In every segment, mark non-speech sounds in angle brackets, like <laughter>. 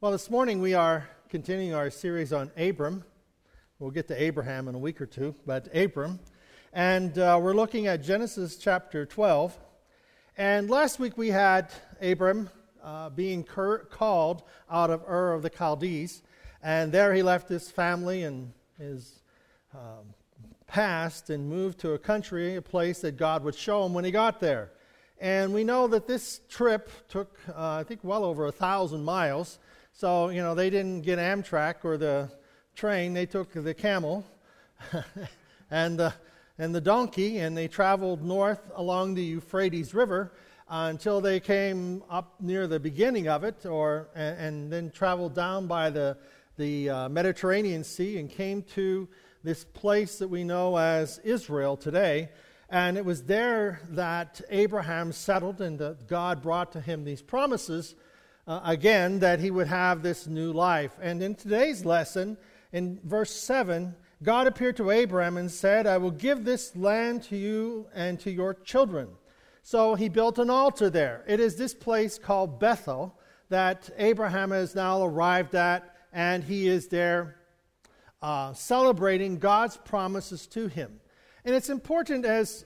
Well, this morning we are continuing our series on Abram. We'll get to Abraham in a week or two, but Abram. And uh, we're looking at Genesis chapter 12. And last week we had Abram uh, being cur- called out of Ur of the Chaldees. And there he left his family and his um, past and moved to a country, a place that God would show him when he got there. And we know that this trip took, uh, I think, well over a thousand miles. So, you know, they didn't get Amtrak or the train, they took the camel <laughs> and, the, and the donkey, and they traveled north along the Euphrates River until they came up near the beginning of it, or, and, and then traveled down by the, the uh, Mediterranean Sea and came to this place that we know as Israel today. And it was there that Abraham settled and that God brought to him these promises uh, again that he would have this new life. And in today's lesson, in verse 7, God appeared to Abraham and said, I will give this land to you and to your children. So he built an altar there. It is this place called Bethel that Abraham has now arrived at, and he is there uh, celebrating God's promises to him. And it's important as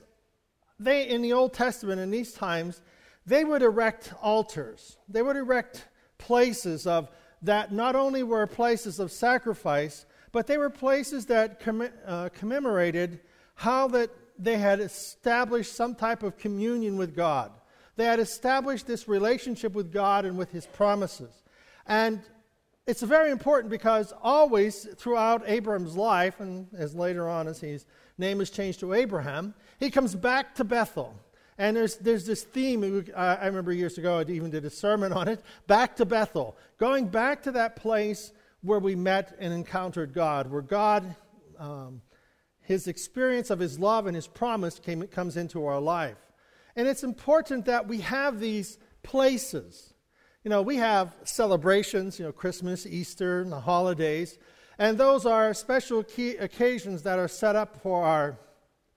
they, in the Old Testament, in these times, they would erect altars. They would erect places of that not only were places of sacrifice, but they were places that comm- uh, commemorated how that they had established some type of communion with God. They had established this relationship with God and with His promises. And it's very important because always throughout Abram's life, and as later on as his name is changed to Abraham, he comes back to Bethel. And there's, there's this theme, I remember years ago, I even did a sermon on it, back to Bethel. Going back to that place where we met and encountered God, where God, um, his experience of his love and his promise came, comes into our life. And it's important that we have these places. You know, we have celebrations, you know, Christmas, Easter, and the holidays, and those are special occasions that are set up for our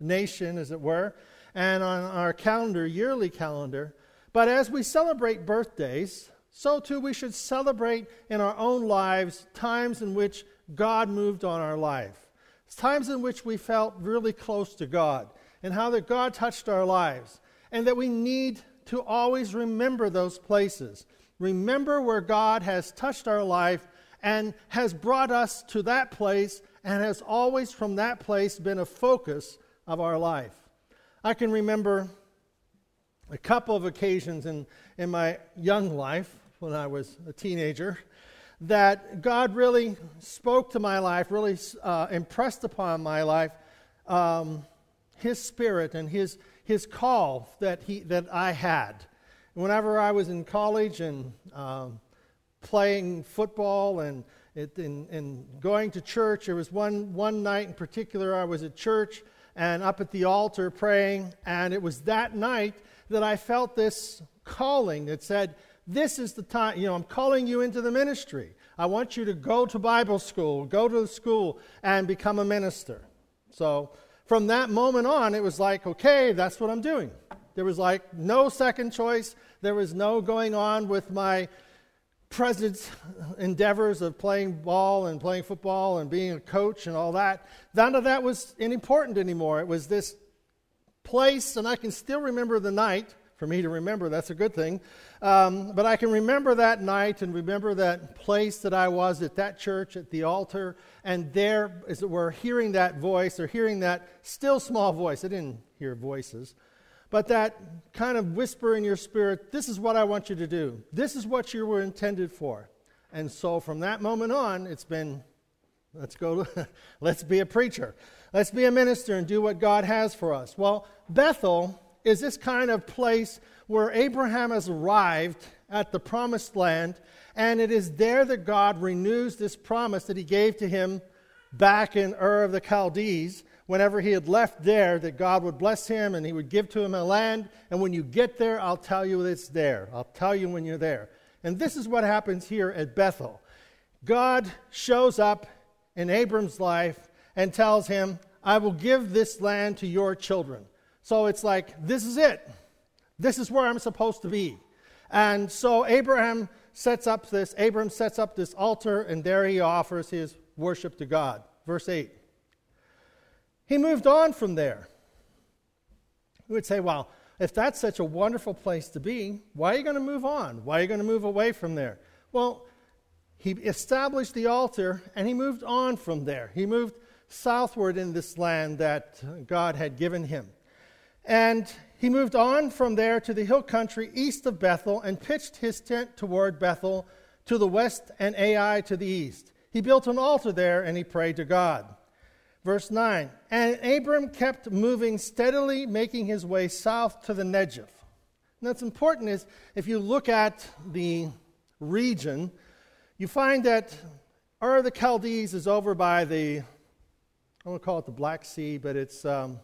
nation, as it were and on our calendar, yearly calendar. But as we celebrate birthdays, so too we should celebrate in our own lives times in which God moved on our life. Times in which we felt really close to God and how that God touched our lives. And that we need to always remember those places. Remember where God has touched our life and has brought us to that place and has always from that place been a focus of our life. I can remember a couple of occasions in, in my young life when I was a teenager that God really spoke to my life, really uh, impressed upon my life um, His Spirit and His, his call that, he, that I had. Whenever I was in college and um, playing football and, it, and, and going to church, there was one, one night in particular I was at church and up at the altar praying. And it was that night that I felt this calling that said, This is the time, you know, I'm calling you into the ministry. I want you to go to Bible school, go to the school, and become a minister. So from that moment on, it was like, okay, that's what I'm doing. There was like no second choice. There was no going on with my present endeavors of playing ball and playing football and being a coach and all that, none of that was important anymore. It was this place, and I can still remember the night. For me to remember, that's a good thing. Um, but I can remember that night and remember that place that I was at that church at the altar, and there, as it were, hearing that voice or hearing that still small voice. I didn't hear voices, but that kind of whisper in your spirit, this is what I want you to do. This is what you were intended for. And so from that moment on, it's been let's go, <laughs> let's be a preacher. Let's be a minister and do what God has for us. Well, Bethel is this kind of place where Abraham has arrived at the promised land, and it is there that God renews this promise that he gave to him back in Ur of the Chaldees whenever he had left there that God would bless him and he would give to him a land. And when you get there, I'll tell you it's there. I'll tell you when you're there. And this is what happens here at Bethel God shows up in Abram's life and tells him, I will give this land to your children. So it's like, this is it. This is where I'm supposed to be. And so Abraham sets up this, Abram sets up this altar, and there he offers his worship to God. Verse 8. He moved on from there. We would say, well, if that's such a wonderful place to be, why are you going to move on? Why are you going to move away from there? Well, he established the altar and he moved on from there. He moved southward in this land that God had given him. And he moved on from there to the hill country east of Bethel and pitched his tent toward Bethel to the west and Ai to the east. He built an altar there and he prayed to God. Verse 9 And Abram kept moving steadily, making his way south to the Negev. And that's important is if you look at the region, you find that Ur the Chaldees is over by the, I want to call it the Black Sea, but it's, um,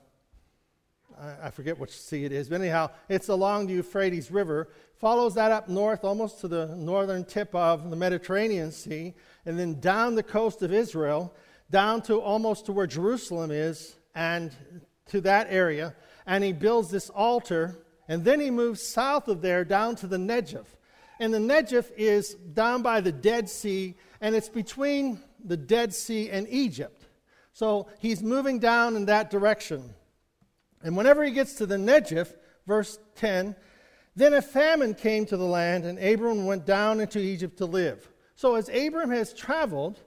I, I forget which sea it is. But anyhow, it's along the Euphrates River, follows that up north almost to the northern tip of the Mediterranean Sea, and then down the coast of Israel down to almost to where Jerusalem is and to that area. And he builds this altar. And then he moves south of there down to the Negev. And the Negev is down by the Dead Sea, and it's between the Dead Sea and Egypt. So he's moving down in that direction. And whenever he gets to the Negev, verse 10, then a famine came to the land, and Abram went down into Egypt to live. So as Abram has traveled,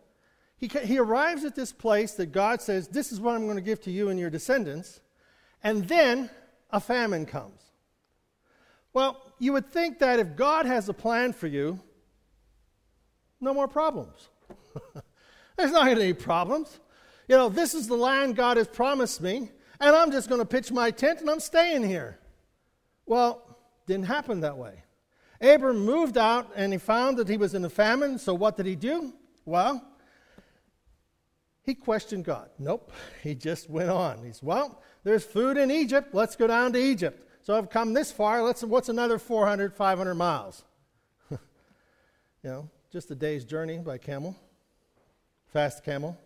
he, he arrives at this place that God says, This is what I'm going to give to you and your descendants. And then a famine comes. Well, you would think that if God has a plan for you, no more problems. <laughs> There's not going to be problems. You know, this is the land God has promised me, and I'm just going to pitch my tent and I'm staying here. Well, didn't happen that way. Abram moved out and he found that he was in a famine, so what did he do? Well, he questioned God. Nope. <laughs> He just went on. He's, well, there's food in Egypt. Let's go down to Egypt. So I've come this far. Let's, what's another 400, 500 miles? <laughs> you know, just a day's journey by camel, fast camel.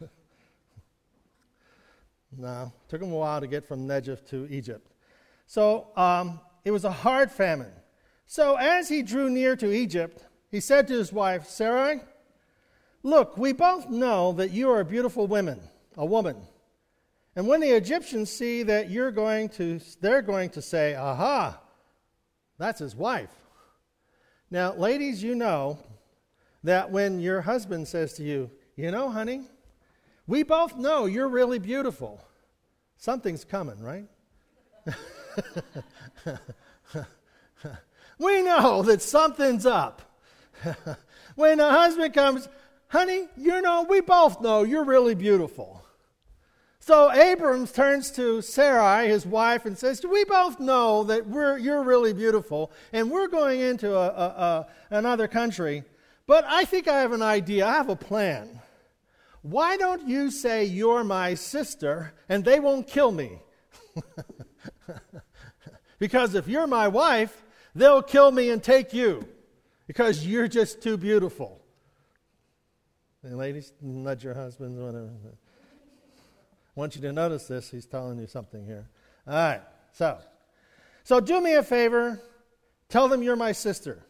<laughs> no, took him a while to get from Negev to Egypt. So um, it was a hard famine. So as he drew near to Egypt, he said to his wife, Sarai, Look, we both know that you are a beautiful woman, a woman. And when the Egyptians see that you're going to, they're going to say, Aha, that's his wife. Now, ladies, you know that when your husband says to you, You know, honey, we both know you're really beautiful, something's coming, right? <laughs> we know that something's up. <laughs> when a husband comes, honey, you know, we both know you're really beautiful. So Abrams turns to Sarai, his wife, and says, We both know that we're, you're really beautiful, and we're going into a, a, a, another country, but I think I have an idea. I have a plan. Why don't you say you're my sister, and they won't kill me? <laughs> because if you're my wife, they'll kill me and take you, because you're just too beautiful. And ladies, nudge your husbands, whatever. I want you to notice this. He's telling you something here. All right. So, so do me a favor. Tell them you're my sister.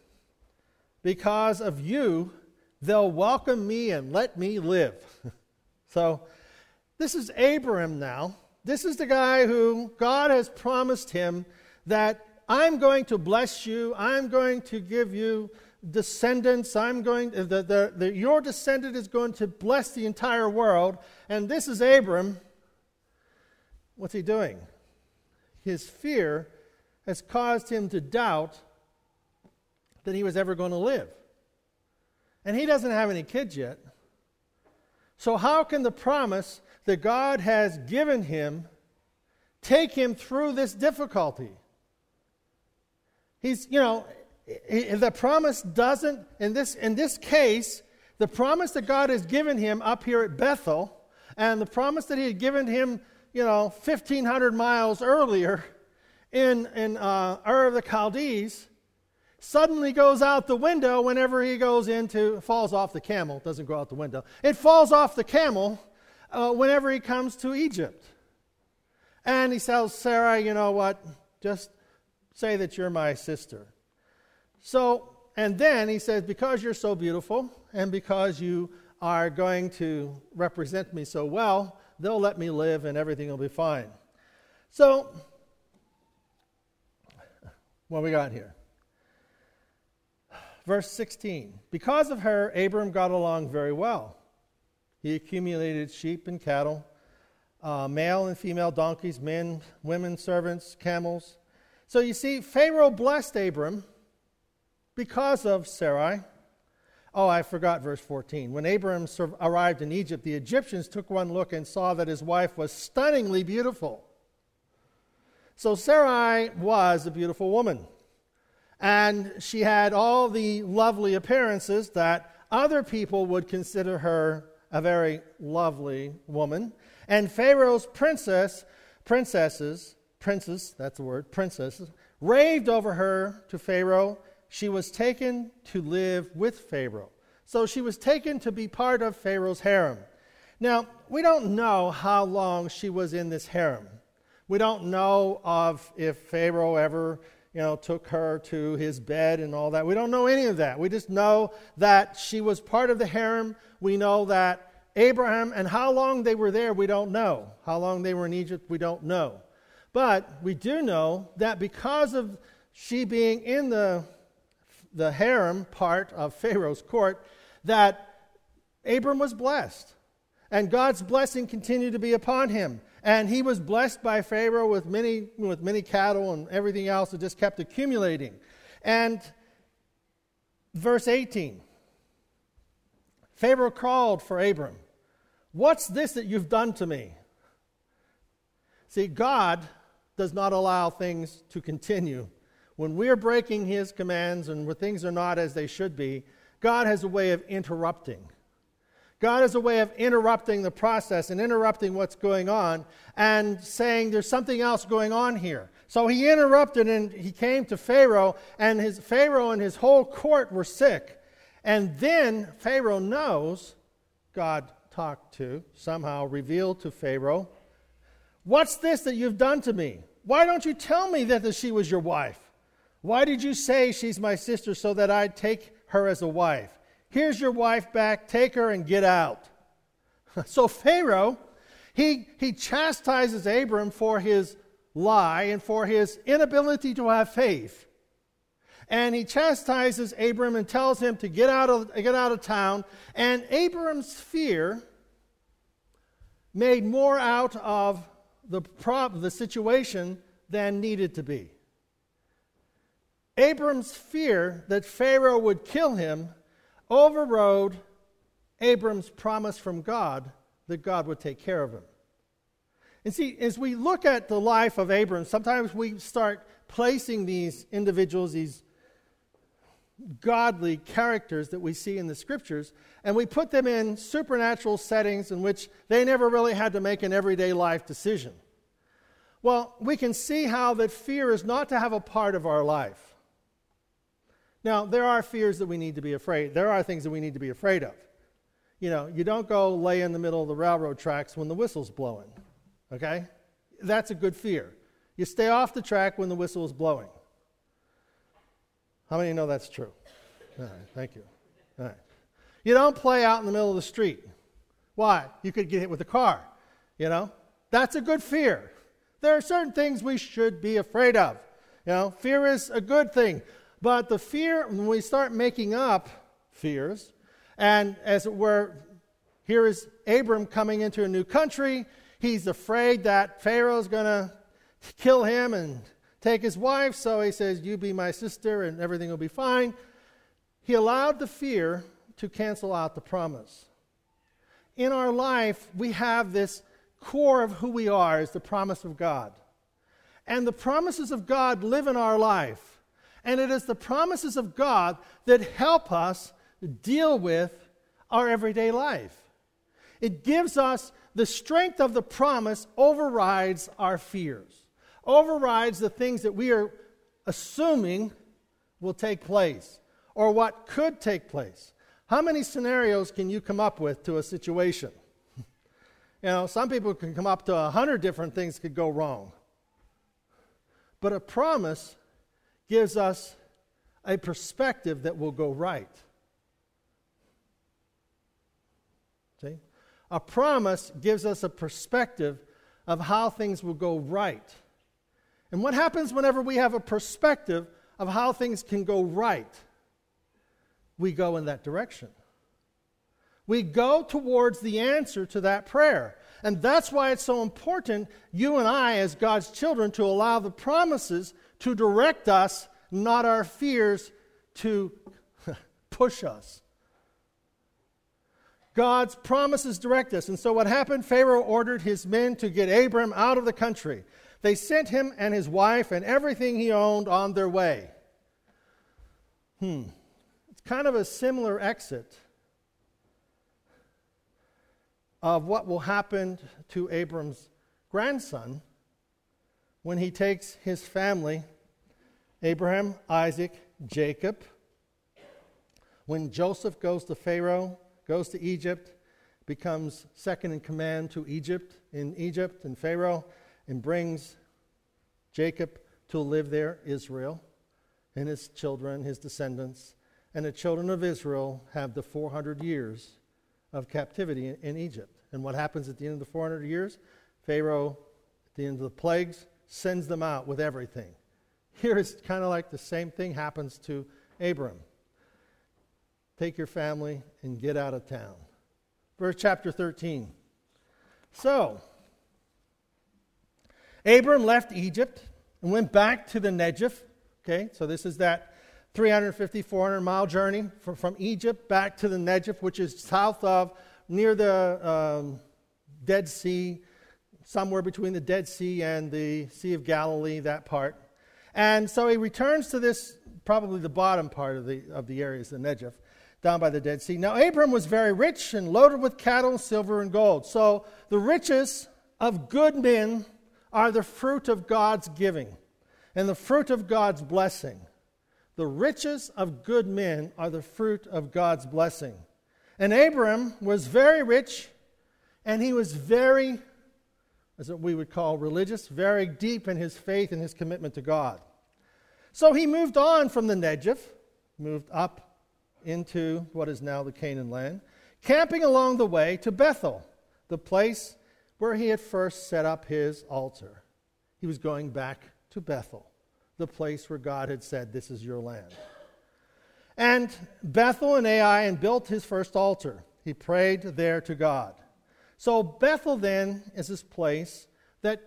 Because of you, they'll welcome me and let me live. <laughs> so, this is Abraham now. This is the guy who God has promised him that I'm going to bless you. I'm going to give you descendants. I'm going, the, the, the, your descendant is going to bless the entire world. And this is Abram. What's he doing? His fear has caused him to doubt that he was ever going to live. And he doesn't have any kids yet. So, how can the promise that God has given him take him through this difficulty? He's, you know, the promise doesn't, in this, in this case, the promise that God has given him up here at Bethel, and the promise that he had given him, you know, 1,500 miles earlier in, in uh, Ur of the Chaldees, suddenly goes out the window whenever he goes into, falls off the camel, doesn't go out the window. It falls off the camel uh, whenever he comes to Egypt. And he tells Sarah, you know what, just say that you're my sister. So and then he says, Because you're so beautiful and because you are going to represent me so well, they'll let me live and everything will be fine. So, what we got here? Verse 16. Because of her, Abram got along very well. He accumulated sheep and cattle, uh, male and female donkeys, men, women, servants, camels. So you see, Pharaoh blessed Abram because of Sarai. Oh, I forgot verse 14. When Abram arrived in Egypt, the Egyptians took one look and saw that his wife was stunningly beautiful. So Sarai was a beautiful woman. And she had all the lovely appearances that other people would consider her a very lovely woman. And Pharaoh's princess, princesses, princess, that's the word, princesses, raved over her to Pharaoh she was taken to live with Pharaoh. So she was taken to be part of Pharaoh's harem. Now, we don't know how long she was in this harem. We don't know of if Pharaoh ever, you know, took her to his bed and all that. We don't know any of that. We just know that she was part of the harem. We know that Abraham and how long they were there, we don't know. How long they were in Egypt, we don't know. But we do know that because of she being in the the harem part of Pharaoh's court, that Abram was blessed. And God's blessing continued to be upon him. And he was blessed by Pharaoh with many, with many cattle and everything else that just kept accumulating. And verse 18 Pharaoh called for Abram, What's this that you've done to me? See, God does not allow things to continue when we're breaking His commands and when things are not as they should be, God has a way of interrupting. God has a way of interrupting the process and interrupting what's going on and saying there's something else going on here. So he interrupted and he came to Pharaoh, and his Pharaoh and his whole court were sick. And then Pharaoh knows God talked to, somehow revealed to Pharaoh, What's this that you've done to me? Why don't you tell me that she was your wife? Why did you say she's my sister so that I'd take her as a wife? Here's your wife back, take her and get out. <laughs> so Pharaoh, he, he chastises Abram for his lie and for his inability to have faith. And he chastises Abram and tells him to get out of, get out of town. And Abram's fear made more out of the, prob- the situation than needed to be. Abram's fear that Pharaoh would kill him overrode Abram's promise from God that God would take care of him. And see, as we look at the life of Abram, sometimes we start placing these individuals, these godly characters that we see in the scriptures, and we put them in supernatural settings in which they never really had to make an everyday life decision. Well, we can see how that fear is not to have a part of our life. Now, there are fears that we need to be afraid. There are things that we need to be afraid of. You know, you don't go lay in the middle of the railroad tracks when the whistle's blowing. Okay? That's a good fear. You stay off the track when the whistle is blowing. How many know that's true? All right, thank you. All right. You don't play out in the middle of the street. Why? You could get hit with a car. You know? That's a good fear. There are certain things we should be afraid of. You know, fear is a good thing. But the fear, when we start making up fears, and as it were, here is Abram coming into a new country. He's afraid that Pharaoh's going to kill him and take his wife, so he says, You be my sister and everything will be fine. He allowed the fear to cancel out the promise. In our life, we have this core of who we are is the promise of God. And the promises of God live in our life. And it is the promises of God that help us deal with our everyday life. It gives us the strength of the promise overrides our fears, overrides the things that we are assuming will take place or what could take place. How many scenarios can you come up with to a situation? <laughs> you know, some people can come up to a hundred different things could go wrong. But a promise gives us a perspective that will go right. See? A promise gives us a perspective of how things will go right. And what happens whenever we have a perspective of how things can go right? We go in that direction. We go towards the answer to that prayer. And that's why it's so important, you and I, as God's children, to allow the promises to direct us, not our fears to <laughs> push us. God's promises direct us. And so what happened? Pharaoh ordered his men to get Abram out of the country. They sent him and his wife and everything he owned on their way. Hmm. It's kind of a similar exit of what will happen to Abram's grandson when he takes his family, Abraham, Isaac, Jacob. When Joseph goes to Pharaoh, goes to Egypt, becomes second in command to Egypt in Egypt and Pharaoh, and brings Jacob to live there, Israel, and his children, his descendants. And the children of Israel have the 400 years of captivity in Egypt. And what happens at the end of the 400 years? Pharaoh, at the end of the plagues, sends them out with everything. Here it's kind of like the same thing happens to Abram. Take your family and get out of town. Verse chapter 13. So, Abram left Egypt and went back to the Negev. Okay, so this is that 350, 400 mile journey from, from Egypt back to the Negev, which is south of near the um, Dead Sea, somewhere between the Dead Sea and the Sea of Galilee, that part. And so he returns to this, probably the bottom part of the, of the areas, the Negev, down by the Dead Sea. Now, Abram was very rich and loaded with cattle, silver, and gold. So the riches of good men are the fruit of God's giving and the fruit of God's blessing. The riches of good men are the fruit of God's blessing. And Abram was very rich, and he was very, as what we would call religious, very deep in his faith and his commitment to God. So he moved on from the Negev, moved up into what is now the Canaan land, camping along the way to Bethel, the place where he had first set up his altar. He was going back to Bethel, the place where God had said, This is your land and Bethel and Ai and built his first altar. He prayed there to God. So Bethel then is this place that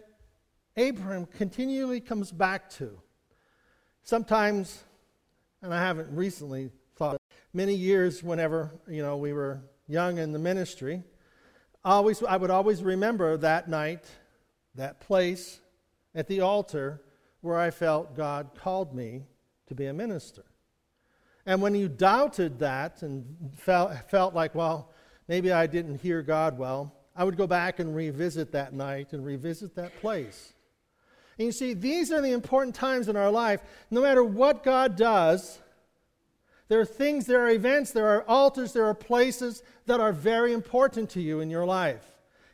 Abraham continually comes back to. Sometimes, and I haven't recently thought, many years whenever you know we were young in the ministry, always I would always remember that night, that place at the altar where I felt God called me to be a minister. And when you doubted that and felt, felt like, well, maybe I didn't hear God well, I would go back and revisit that night and revisit that place. And you see, these are the important times in our life. No matter what God does, there are things, there are events, there are altars, there are places that are very important to you in your life.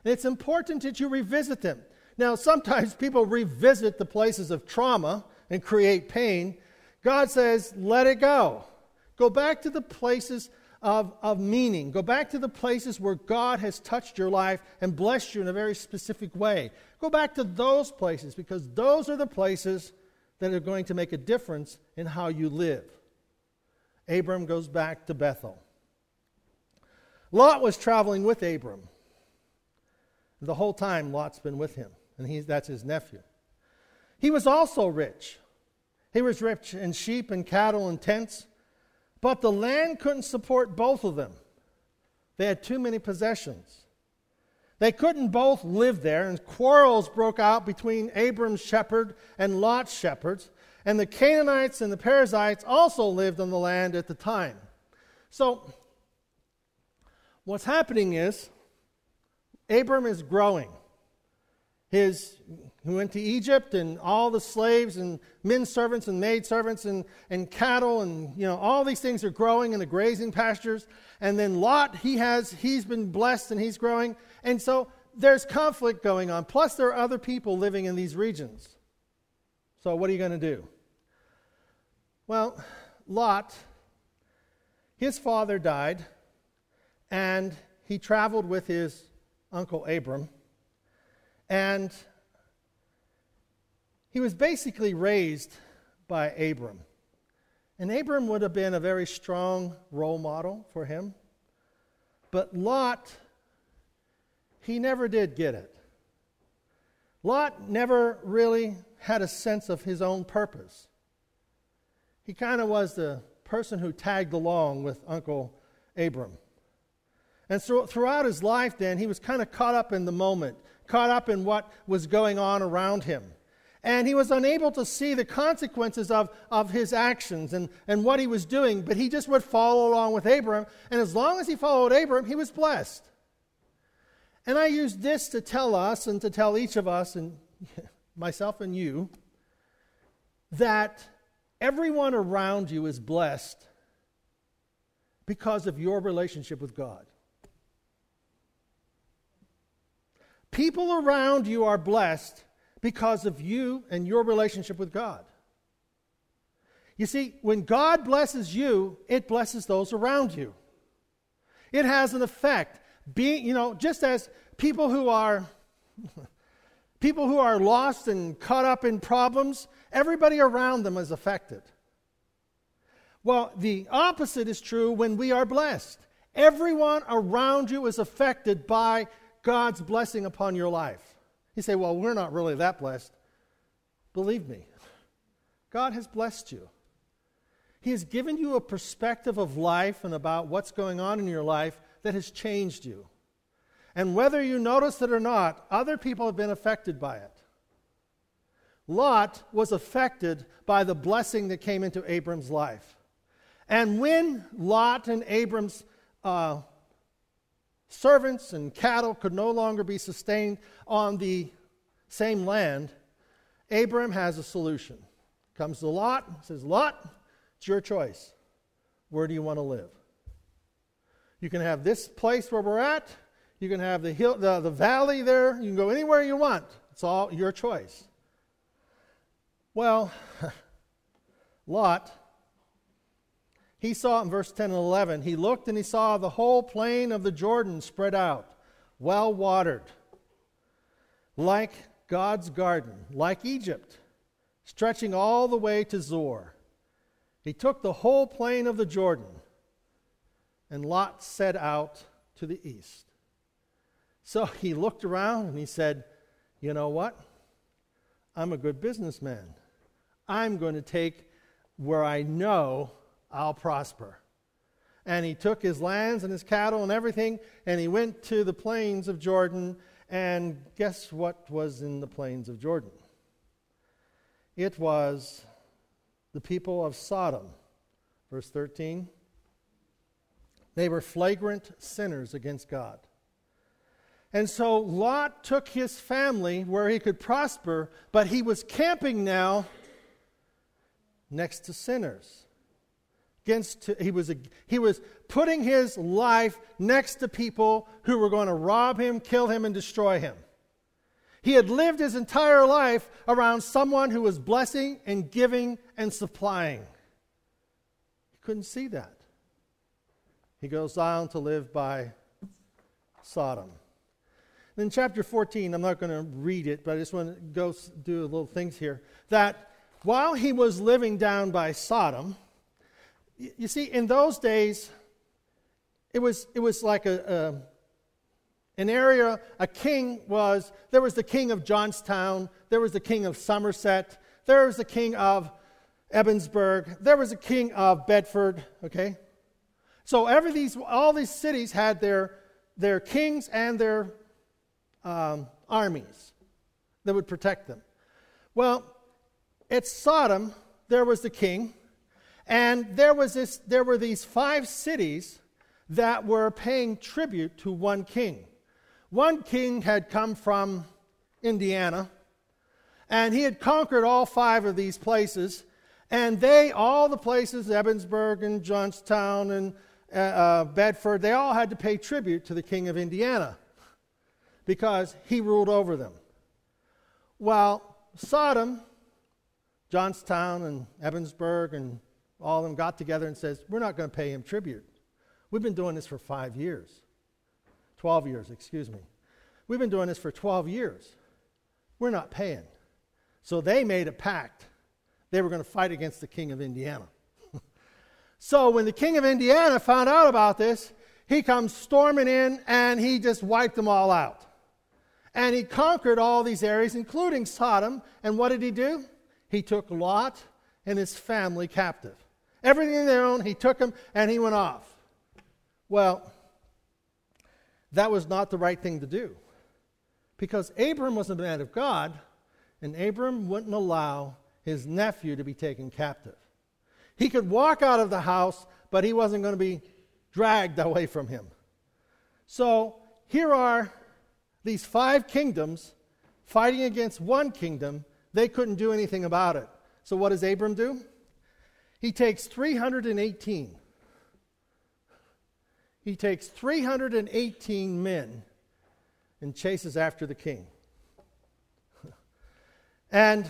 And it's important that you revisit them. Now, sometimes <laughs> people revisit the places of trauma and create pain. God says, let it go. Go back to the places of, of meaning. Go back to the places where God has touched your life and blessed you in a very specific way. Go back to those places because those are the places that are going to make a difference in how you live. Abram goes back to Bethel. Lot was traveling with Abram. The whole time, Lot's been with him, and he, that's his nephew. He was also rich. He was rich in sheep and cattle and tents. But the land couldn't support both of them. They had too many possessions. They couldn't both live there, and quarrels broke out between Abram's shepherd and Lot's shepherds. And the Canaanites and the Perizzites also lived on the land at the time. So, what's happening is Abram is growing. His who went to Egypt and all the slaves and men servants and maid servants and, and cattle and you know all these things are growing in the grazing pastures. And then Lot, he has he's been blessed and he's growing. And so there's conflict going on. Plus there are other people living in these regions. So what are you going to do? Well, Lot, his father died, and he traveled with his uncle Abram. And he was basically raised by Abram. And Abram would have been a very strong role model for him. But Lot, he never did get it. Lot never really had a sense of his own purpose. He kind of was the person who tagged along with Uncle Abram. And so throughout his life, then, he was kind of caught up in the moment, caught up in what was going on around him. And he was unable to see the consequences of, of his actions and, and what he was doing, but he just would follow along with Abram. And as long as he followed Abram, he was blessed. And I use this to tell us and to tell each of us, and <laughs> myself and you, that everyone around you is blessed because of your relationship with God. People around you are blessed because of you and your relationship with God. You see, when God blesses you, it blesses those around you. It has an effect. Being, you know, just as people who are <laughs> people who are lost and caught up in problems, everybody around them is affected. Well, the opposite is true when we are blessed. Everyone around you is affected by God's blessing upon your life. You say, well, we're not really that blessed. Believe me, God has blessed you. He has given you a perspective of life and about what's going on in your life that has changed you. And whether you notice it or not, other people have been affected by it. Lot was affected by the blessing that came into Abram's life. And when Lot and Abram's uh, servants and cattle could no longer be sustained on the same land, Abram has a solution. Comes to Lot, says, Lot, it's your choice. Where do you want to live? You can have this place where we're at. You can have the hill, the, the valley there. You can go anywhere you want. It's all your choice. Well, <laughs> Lot he saw it in verse 10 and 11. He looked and he saw the whole plain of the Jordan spread out, well watered, like God's garden, like Egypt, stretching all the way to Zoar. He took the whole plain of the Jordan, and Lot set out to the east. So he looked around and he said, You know what? I'm a good businessman. I'm going to take where I know I'll prosper. And he took his lands and his cattle and everything, and he went to the plains of Jordan. And guess what was in the plains of Jordan? It was the people of Sodom. Verse 13. They were flagrant sinners against God. And so Lot took his family where he could prosper, but he was camping now next to sinners against he was he was putting his life next to people who were going to rob him, kill him and destroy him. He had lived his entire life around someone who was blessing and giving and supplying. He couldn't see that. He goes on to live by Sodom. In chapter 14, I'm not going to read it, but I just want to go do a little things here. That while he was living down by Sodom, you see, in those days, it was, it was like a, a, an area, a king was, there was the king of Johnstown, there was the king of Somerset, there was the king of Ebensburg, there was a king of Bedford, okay? So every these, all these cities had their, their kings and their um, armies that would protect them. Well, at Sodom, there was the king, and there, was this, there were these five cities that were paying tribute to one king. One king had come from Indiana, and he had conquered all five of these places. And they, all the places, Ebensburg and Johnstown and uh, uh, Bedford, they all had to pay tribute to the king of Indiana because he ruled over them. While Sodom, Johnstown, and Ebensburg, and all of them got together and says, We're not going to pay him tribute. We've been doing this for five years. 12 years, excuse me. We've been doing this for 12 years. We're not paying. So they made a pact. They were going to fight against the king of Indiana. <laughs> so when the king of Indiana found out about this, he comes storming in and he just wiped them all out. And he conquered all these areas, including Sodom. And what did he do? He took Lot and his family captive. Everything they owned, he took them and he went off. Well, that was not the right thing to do. Because Abram was a man of God, and Abram wouldn't allow his nephew to be taken captive. He could walk out of the house, but he wasn't going to be dragged away from him. So here are these five kingdoms fighting against one kingdom. They couldn't do anything about it. So what does Abram do? He takes 318. He takes 318 men and chases after the king. <laughs> and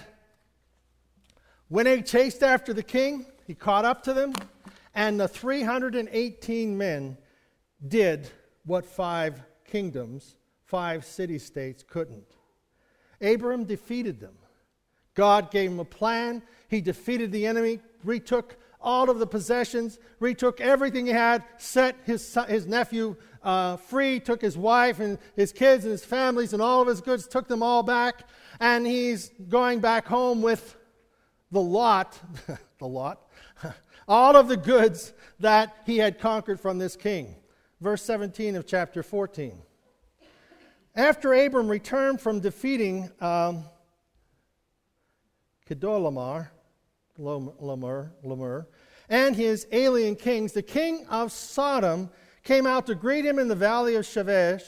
when he chased after the king, he caught up to them, and the 318 men did what five kingdoms, five city states couldn't. Abram defeated them. God gave him a plan. He defeated the enemy, retook all of the possessions, retook everything he had, set his, his nephew uh, free, took his wife and his kids and his families and all of his goods, took them all back, and he's going back home with the lot, <laughs> the lot, <laughs> all of the goods that he had conquered from this king. Verse 17 of chapter 14. After Abram returned from defeating um, Kedorlaomer, Lamer, and his alien kings, the king of Sodom came out to greet him in the valley of Shaveh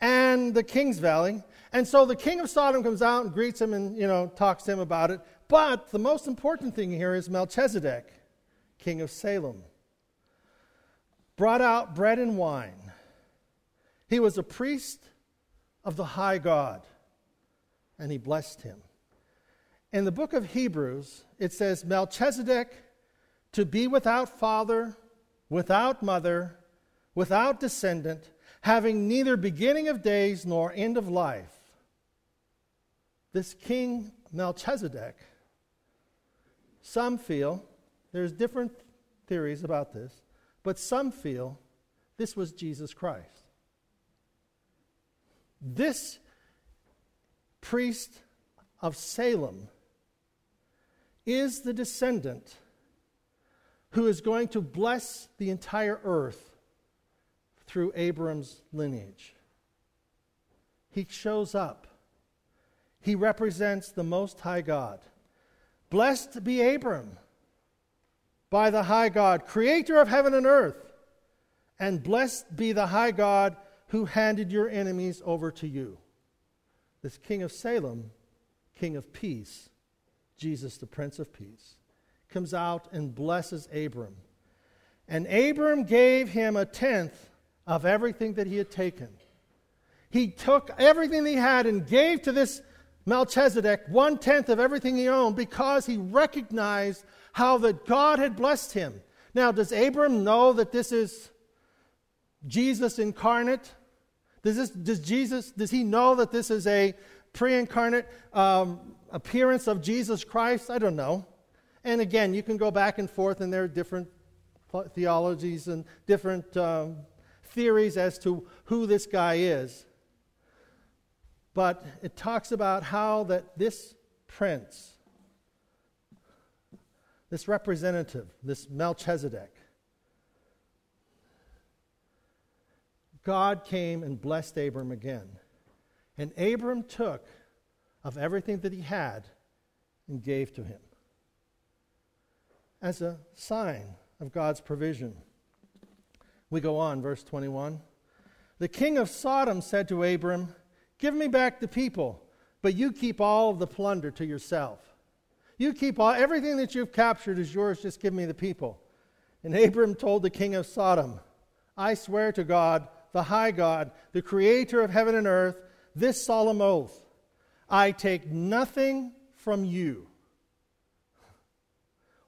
and the king's valley. And so the king of Sodom comes out and greets him and, you know, talks to him about it. But the most important thing here is Melchizedek, king of Salem, brought out bread and wine. He was a priest of the high God, and he blessed him. In the book of Hebrews, it says Melchizedek to be without father, without mother, without descendant, having neither beginning of days nor end of life. This king Melchizedek, some feel, there's different theories about this, but some feel this was Jesus Christ. This priest of Salem is the descendant who is going to bless the entire earth through Abram's lineage. He shows up. He represents the Most High God. Blessed be Abram by the High God, creator of heaven and earth. And blessed be the High God who handed your enemies over to you. This King of Salem, King of Peace, Jesus, the Prince of Peace comes out and blesses Abram. And Abram gave him a tenth of everything that he had taken. He took everything he had and gave to this Melchizedek one tenth of everything he owned because he recognized how that God had blessed him. Now, does Abram know that this is Jesus incarnate? Does, this, does Jesus, does he know that this is a pre-incarnate um, appearance of Jesus Christ? I don't know. And again, you can go back and forth, and there are different theologies and different um, theories as to who this guy is. But it talks about how that this prince, this representative, this Melchizedek, God came and blessed Abram again. And Abram took of everything that he had and gave to him as a sign of God's provision. We go on, verse 21. The king of Sodom said to Abram, Give me back the people, but you keep all of the plunder to yourself. You keep all, everything that you've captured is yours, just give me the people. And Abram told the king of Sodom, I swear to God, the high God, the creator of heaven and earth, this solemn oath I take nothing from you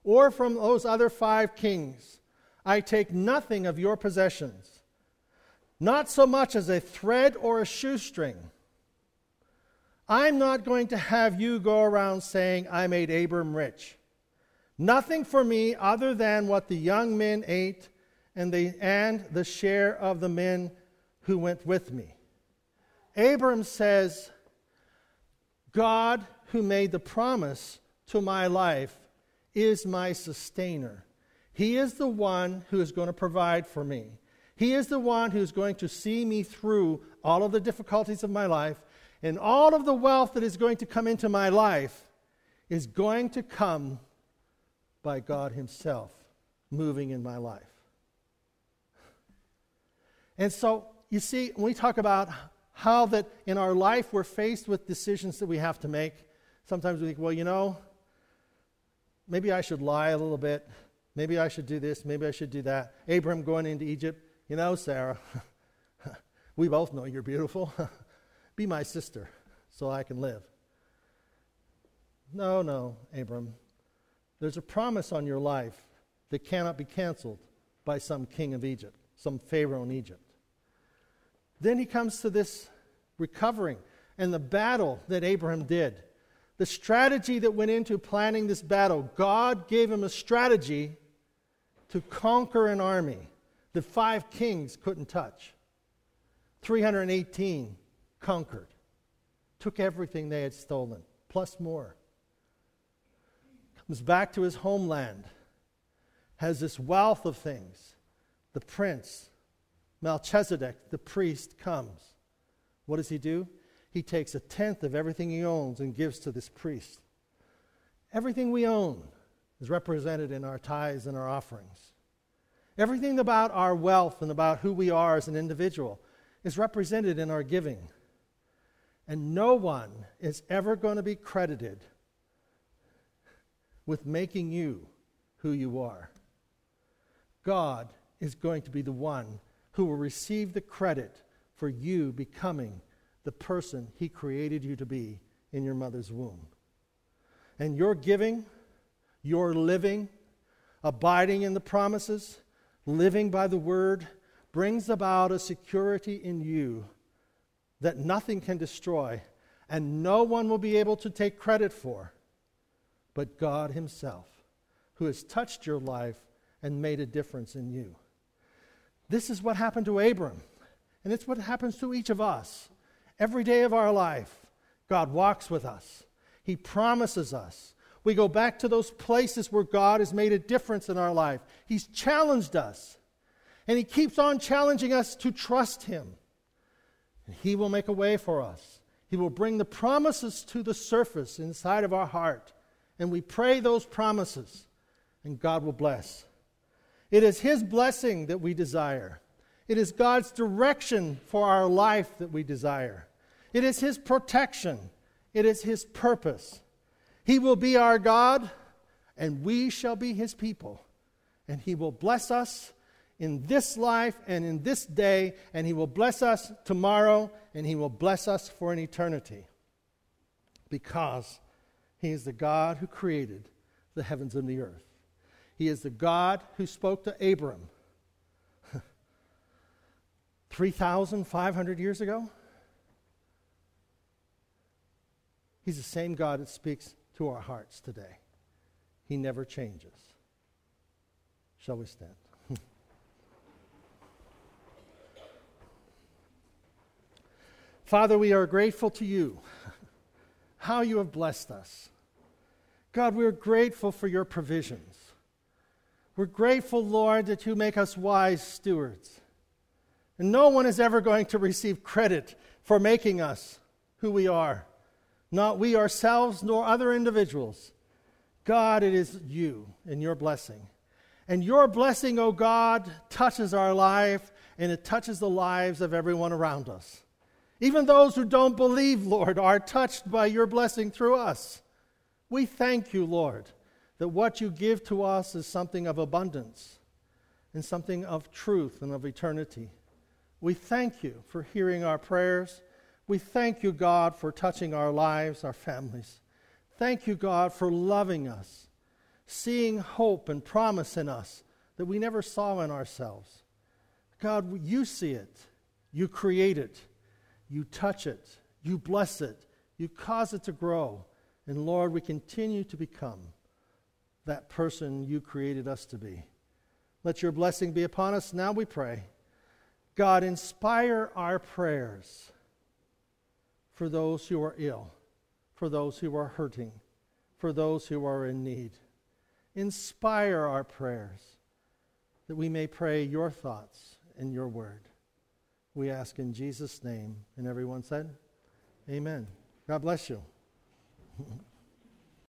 or from those other five kings. I take nothing of your possessions, not so much as a thread or a shoestring. I'm not going to have you go around saying, I made Abram rich. Nothing for me other than what the young men ate and the, and the share of the men who went with me. Abram says, God, who made the promise to my life, is my sustainer. He is the one who is going to provide for me. He is the one who is going to see me through all of the difficulties of my life, and all of the wealth that is going to come into my life is going to come by God Himself moving in my life. And so, you see, when we talk about how that in our life we're faced with decisions that we have to make, sometimes we think, well, you know, maybe I should lie a little bit. Maybe I should do this. Maybe I should do that. Abram going into Egypt. You know, Sarah, <laughs> we both know you're beautiful. <laughs> Be my sister so I can live. No, no, Abram. There's a promise on your life that cannot be canceled by some king of Egypt, some Pharaoh in Egypt. Then he comes to this recovering and the battle that Abraham did. The strategy that went into planning this battle. God gave him a strategy to conquer an army that five kings couldn't touch. 318 conquered, took everything they had stolen, plus more comes back to his homeland, has this wealth of things. The prince, Melchizedek, the priest, comes. What does he do? He takes a tenth of everything he owns and gives to this priest. Everything we own is represented in our tithes and our offerings. Everything about our wealth and about who we are as an individual is represented in our giving. And no one is ever going to be credited with making you who you are. God is going to be the one who will receive the credit for you becoming the person He created you to be in your mother's womb. And your giving, your living, abiding in the promises, living by the word, brings about a security in you that nothing can destroy and no one will be able to take credit for but God Himself, who has touched your life and made a difference in you. This is what happened to Abram, and it's what happens to each of us. Every day of our life, God walks with us, He promises us. We go back to those places where God has made a difference in our life. He's challenged us, and He keeps on challenging us to trust Him. And He will make a way for us. He will bring the promises to the surface inside of our heart and we pray those promises, and God will bless. It is His blessing that we desire. It is God's direction for our life that we desire. It is His protection. It is His purpose. He will be our God, and we shall be His people. And He will bless us in this life and in this day, and He will bless us tomorrow, and He will bless us for an eternity. Because he is the God who created the heavens and the earth. He is the God who spoke to Abram <laughs> 3,500 years ago. He's the same God that speaks to our hearts today. He never changes. Shall we stand? <laughs> Father, we are grateful to you <laughs> how you have blessed us. God, we're grateful for your provisions. We're grateful, Lord, that you make us wise stewards. And no one is ever going to receive credit for making us who we are, not we ourselves nor other individuals. God, it is you and your blessing. And your blessing, O oh God, touches our life and it touches the lives of everyone around us. Even those who don't believe, Lord, are touched by your blessing through us. We thank you, Lord, that what you give to us is something of abundance and something of truth and of eternity. We thank you for hearing our prayers. We thank you, God, for touching our lives, our families. Thank you, God, for loving us. seeing hope and promise in us that we never saw in ourselves. God, you see it. You create it. You touch it. You bless it. You cause it to grow. And Lord, we continue to become that person you created us to be. Let your blessing be upon us. Now we pray. God, inspire our prayers for those who are ill, for those who are hurting, for those who are in need. Inspire our prayers that we may pray your thoughts and your word. We ask in Jesus' name. And everyone said, Amen. God bless you. <laughs>